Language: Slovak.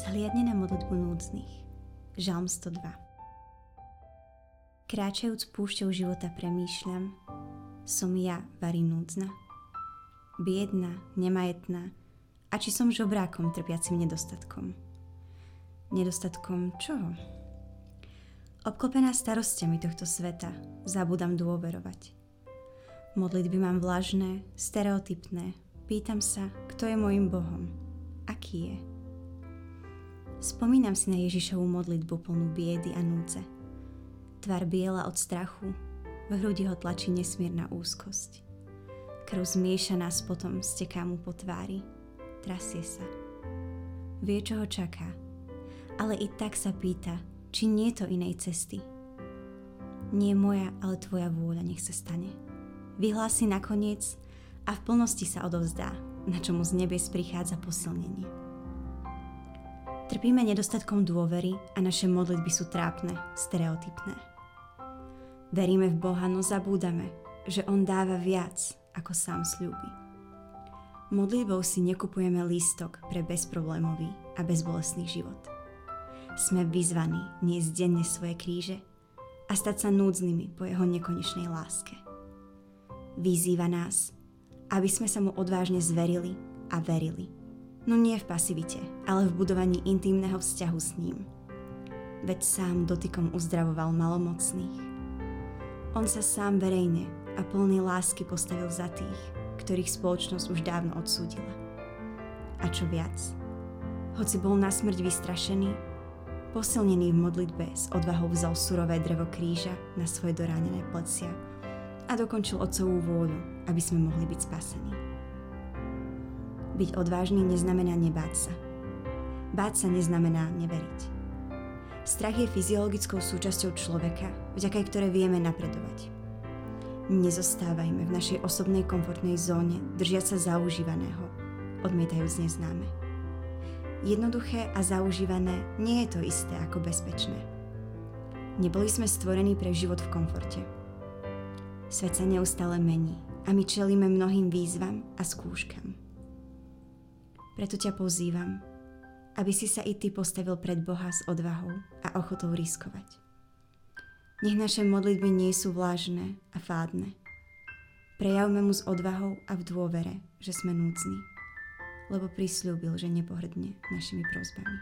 Zhliadne na modlitbu núdznych. Žalm 102 Kráčajúc púšťou života premýšľam, som ja varí núdzna. Biedna, nemajetná, a či som žobrákom trpiacim nedostatkom. Nedostatkom čoho? Obklopená starostiami tohto sveta, zabudám dôverovať. Modlitby mám vlažné, stereotypné, pýtam sa, kto je môjim Bohom, aký je. Spomínam si na Ježišovú modlitbu plnú biedy a núdze. Tvar biela od strachu, v hrudi ho tlačí nesmierna úzkosť. Krv zmiešaná s potom steká mu po tvári. Trasie sa. Vie, čo ho čaká. Ale i tak sa pýta, či nie je to inej cesty. Nie moja, ale tvoja vôľa nech sa stane. Vyhlási nakoniec a v plnosti sa odovzdá, na čomu z nebies prichádza posilnenie. Trpíme nedostatkom dôvery a naše modlitby sú trápne, stereotypné. Veríme v Boha, no zabúdame, že On dáva viac, ako sám slúbi. Modlitbou si nekupujeme lístok pre bezproblémový a bezbolestný život. Sme vyzvaní niesť denne svoje kríže a stať sa núdznymi po jeho nekonečnej láske. Vyzýva nás, aby sme sa mu odvážne zverili a verili – No nie v pasivite, ale v budovaní intimného vzťahu s ním. Veď sám dotykom uzdravoval malomocných. On sa sám verejne a plný lásky postavil za tých, ktorých spoločnosť už dávno odsúdila. A čo viac, hoci bol na smrť vystrašený, posilnený v modlitbe s odvahou vzal surové drevo kríža na svoje doránené plecia a dokončil otcovú vôľu, aby sme mohli byť spasení. Byť odvážny neznamená nebáť sa. Báť sa neznamená neveriť. Strach je fyziologickou súčasťou človeka, vďaka ktoré vieme napredovať. Nezostávajme v našej osobnej komfortnej zóne, držiať sa zaužívaného, odmietajúc neznáme. Jednoduché a zaužívané nie je to isté ako bezpečné. Neboli sme stvorení pre život v komforte. Svet sa neustále mení a my čelíme mnohým výzvam a skúškam. Preto ťa pozývam, aby si sa i ty postavil pred Boha s odvahou a ochotou riskovať. Nech naše modlitby nie sú vlážne a fádne. Prejavme mu s odvahou a v dôvere, že sme núdzni, lebo prislúbil, že nepohrdne našimi prozbami.